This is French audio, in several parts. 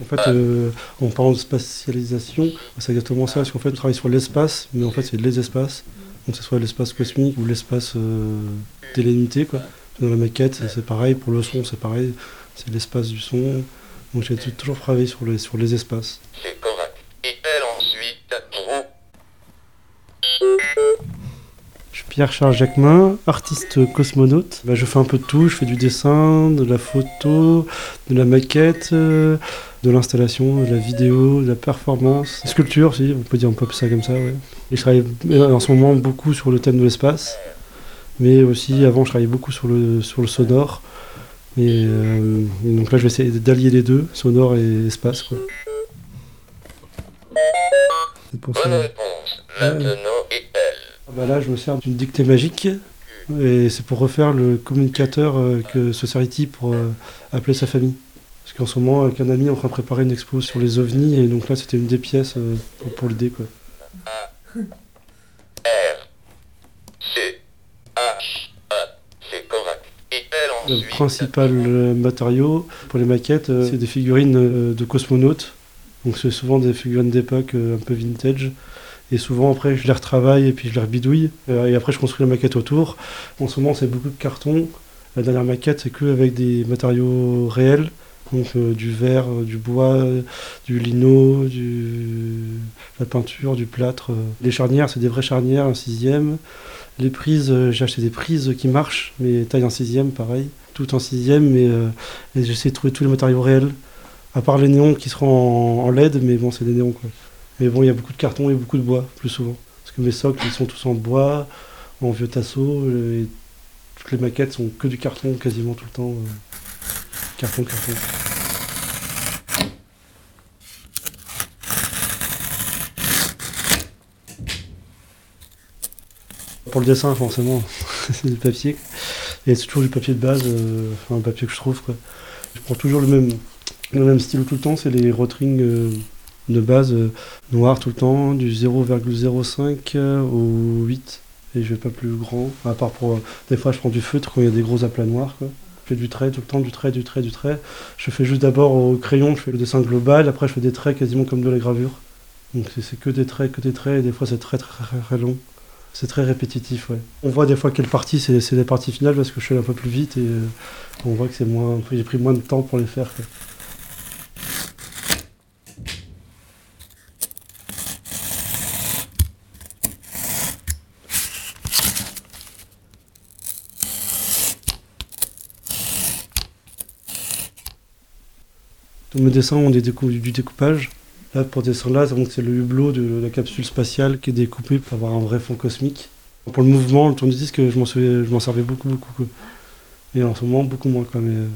En fait, euh, en parlant de spatialisation, c'est exactement ça, parce qu'en fait, on travaille sur l'espace, mais en fait, c'est les espaces. Donc, que ce soit l'espace cosmique ou l'espace euh, délimité, quoi. Dans la maquette, c'est pareil, pour le son, c'est pareil, c'est l'espace du son. Donc, j'ai toujours travaillé sur les, sur les espaces. C'est correct. Et elle ensuite, Drew. Je suis Pierre-Charles Jacquemin, artiste cosmonaute. Bah, je fais un peu de tout, je fais du dessin, de la photo, de la maquette, euh, de l'installation, de la vidéo, de la performance, sculpture aussi, on peut dire un peu ça comme ça. Ouais. Et je travaille euh, en ce moment beaucoup sur le thème de l'espace, mais aussi avant je travaillais beaucoup sur le, sur le sonore. Et, euh, et donc là je vais essayer d'allier les deux, sonore et espace. Quoi. C'est pour ça. Bonne réponse. Maintenant, et elle. Bah là, je me sers d'une dictée magique. Et c'est pour refaire le communicateur euh, que se sert-il pour euh, appeler sa famille. Parce qu'en ce moment, un ami, est en train de préparer une expo sur les ovnis. Et donc là, c'était une des pièces euh, pour, l'idée. Quoi. Le principal matériau pour les maquettes, c'est des figurines de cosmonautes. Donc c'est souvent des figurines d'époque un peu vintage. Et souvent après je les retravaille et puis je les rebidouille. Euh, et après je construis la maquette autour. En ce moment c'est beaucoup de carton. La dernière maquette c'est que avec des matériaux réels. Donc euh, du verre, euh, du bois, du lino, du... la peinture, du plâtre. Les charnières c'est des vraies charnières, un sixième. Les prises, j'ai acheté des prises qui marchent, mais taille en sixième, pareil. Tout en sixième, mais j'essaie de trouver tous les matériaux réels. À part les néons qui seront en LED, mais bon, c'est des néons quoi. Mais bon, il y a beaucoup de carton et beaucoup de bois, plus souvent. Parce que mes socles, ils sont tous en bois, en vieux tasseau, euh, et toutes les maquettes sont que du carton quasiment tout le temps. euh. Carton, carton. Pour le dessin, forcément, c'est du papier. Et c'est toujours du papier de base, euh, enfin un papier que je trouve. Quoi. Je prends toujours le même, le même stylo tout le temps, c'est les Rotring de base euh, noir tout le temps, du 0,05 euh, au 8. Et je vais pas plus grand, à part pour. euh, des fois, je prends du feutre quand il y a des gros aplats noirs. Quoi. Je fais du trait tout le temps, du trait, du trait, du trait. Je fais juste d'abord au crayon, je fais le dessin global, après je fais des traits quasiment comme de la gravure. Donc c'est- que des traits, que des traits, et des fois c'est très très très, long. C'est très répétitif, ouais. On voit des fois quelle partie c'est les parties finales parce que je fais un peu plus vite et on voit que c'est moins. J'ai pris moins de temps pour les faire. Tous mes dessins ont des décou- du découpage. Là, pour dessin là, c'est le hublot de la capsule spatiale qui est découpé pour avoir un vrai fond cosmique. Pour le mouvement, le tour du disque, je m'en servais beaucoup, beaucoup. quoi. Et en ce moment, beaucoup moins quand même.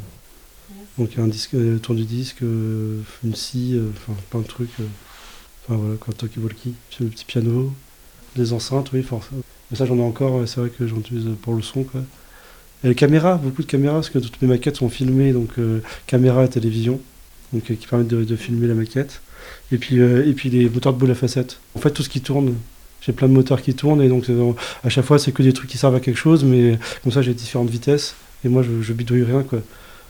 Donc un disque, euh, tour du disque, euh, une scie, euh, enfin plein de trucs. Enfin voilà, quoi, talkie walkie, le petit piano, des enceintes, oui, forcément. Mais ça j'en ai encore, c'est vrai que j'en utilise pour le son. Quoi. Et les caméras, beaucoup de caméras, parce que toutes mes maquettes sont filmées, donc euh, caméra et télévision, donc, euh, qui permettent de, filmer la maquette. Et puis, euh, et puis les moteurs de boule à facettes. En fait, tout ce qui tourne, j'ai plein de moteurs qui tournent, et donc euh, à chaque fois, c'est que des trucs qui servent à quelque chose, mais comme ça, j'ai différentes vitesses, et moi, je, bidouille rien, quoi.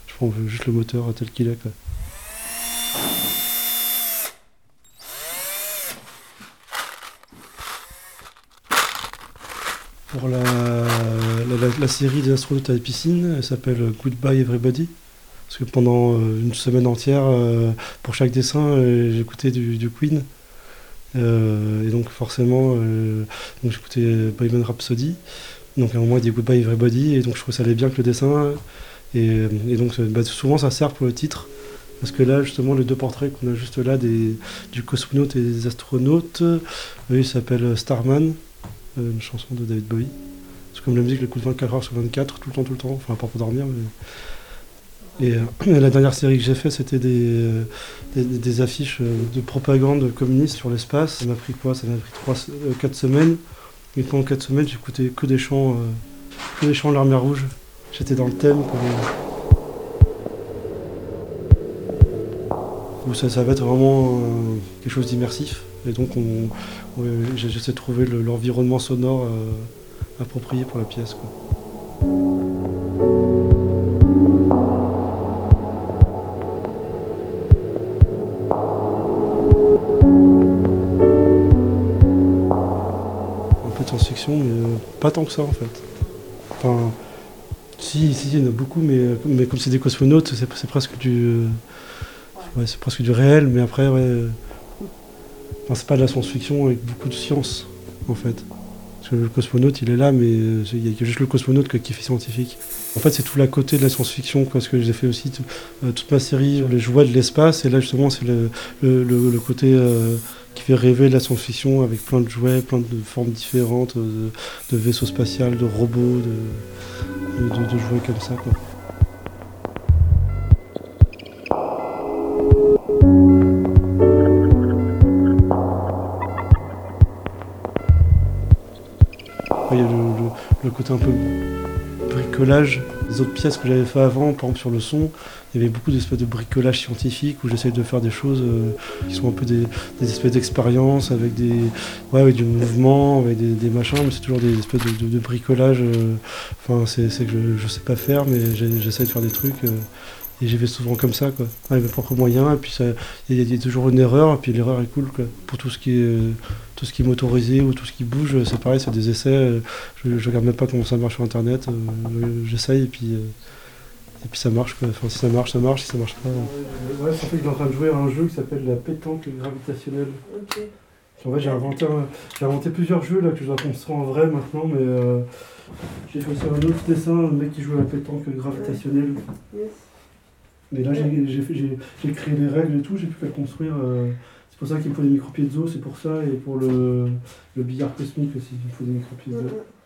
Je prends juste le moteur tel qu'il est. Pour la, la, la- la série des astronautes à la piscine, elle s'appelle Goodbye Everybody. Parce que pendant euh, une semaine entière, euh, pour chaque dessin, euh, j'écoutais du, Queen. Et donc forcément, donc j'écoutais Bohemian Rhapsody. Donc à un moment, il dit Goodbye Everybody. Et donc je trouvais ça allait bien avec le dessin. Et, donc bah, souvent, ça sert pour le titre. Parce que là, justement, les deux portraits qu'on a juste là, des, du cosmonaute et des astronautes, eux, ils s'appellent Starman, une chanson de David Bowie. C'est comme la musique, l'écoute 24 heures sur 24, tout le temps, tout le temps. Enfin, pas pour dormir, mais. Et euh, la dernière série que j'ai fait, c'était des, euh, affiches euh, de propagande communiste sur l'espace. Ça m'a pris quoi? Ça m'a pris 4 semaines. Et pendant 4 semaines, j'écoutais que des chants, que des chants de l'armée rouge. J'étais dans le thème. Ça, va être vraiment quelque chose d'immersif. Et donc, on, on- j'essaie de trouver le- l'environnement sonore approprié pour la pièce. Pas tant que ça en fait. Enfin, si, si, il y en a beaucoup, mais, mais comme c'est des cosmonautes, c'est presque du. euh, c'est presque du réel, mais après, euh, c'est pas de la science-fiction avec beaucoup de science, en fait. Parce que le cosmonaute, il est là, mais euh, il y a juste le cosmonaute qui fait scientifique. En fait, c'est tout l'à côté de la science-fiction, parce que j'ai fait aussi tout- toute ma série sur les jouets de l'espace, et là, justement, c'est le, le, côté qui fait rêver de la science-fiction avec plein de jouets, plein de formes différentes, euh, de, vaisseaux spatials, de robots, de, jouets comme ça. Il y a le, côté un peu bricolage. Les autres pièces que j'avais fait avant, par exemple sur le son, il y avait beaucoup d'espèces de bricolage scientifique où j'essaye de faire des choses euh, qui sont un peu des, espèces d'expériences avec des ouais, avec du mouvement, avec des, machins, mais c'est toujours des espèces de, de- bricolage. euh, Enfin, c'est que je, je sais pas faire, mais j'essaie de faire des trucs. euh, et j'y vais souvent comme ça, quoi, avec mes propres moyens. Et puis il y, a- toujours une erreur, et puis l'erreur est cool. Pour tout ce qui est est motorisé ou tout ce qui bouge, c'est pareil, c'est des essais. je, je regarde même pas comment ça marche sur internet. j'essaye et puis et puis ça marche, quoi. Enfin, si ça marche, ça marche. Si ça marche pas. Ouais, en fait, il est en train de jouer à un jeu qui s'appelle la pétanque gravitationnelle. Ok. En fait, j'ai inventé, un- j'ai inventé plusieurs jeux là que je dois construire en vrai maintenant, mais euh, j'ai fait aussi un autre dessin, un mec qui joue à la pétanque gravitationnelle. Yes. Mais là, j'ai créé les règles et tout, j'ai pu faire construire. euh, c'est pour ça qu'il me faut des micro-piezo, c'est pour ça, et pour le, le billard cosmique aussi, il me faut des micro-piezo. Mm, mm.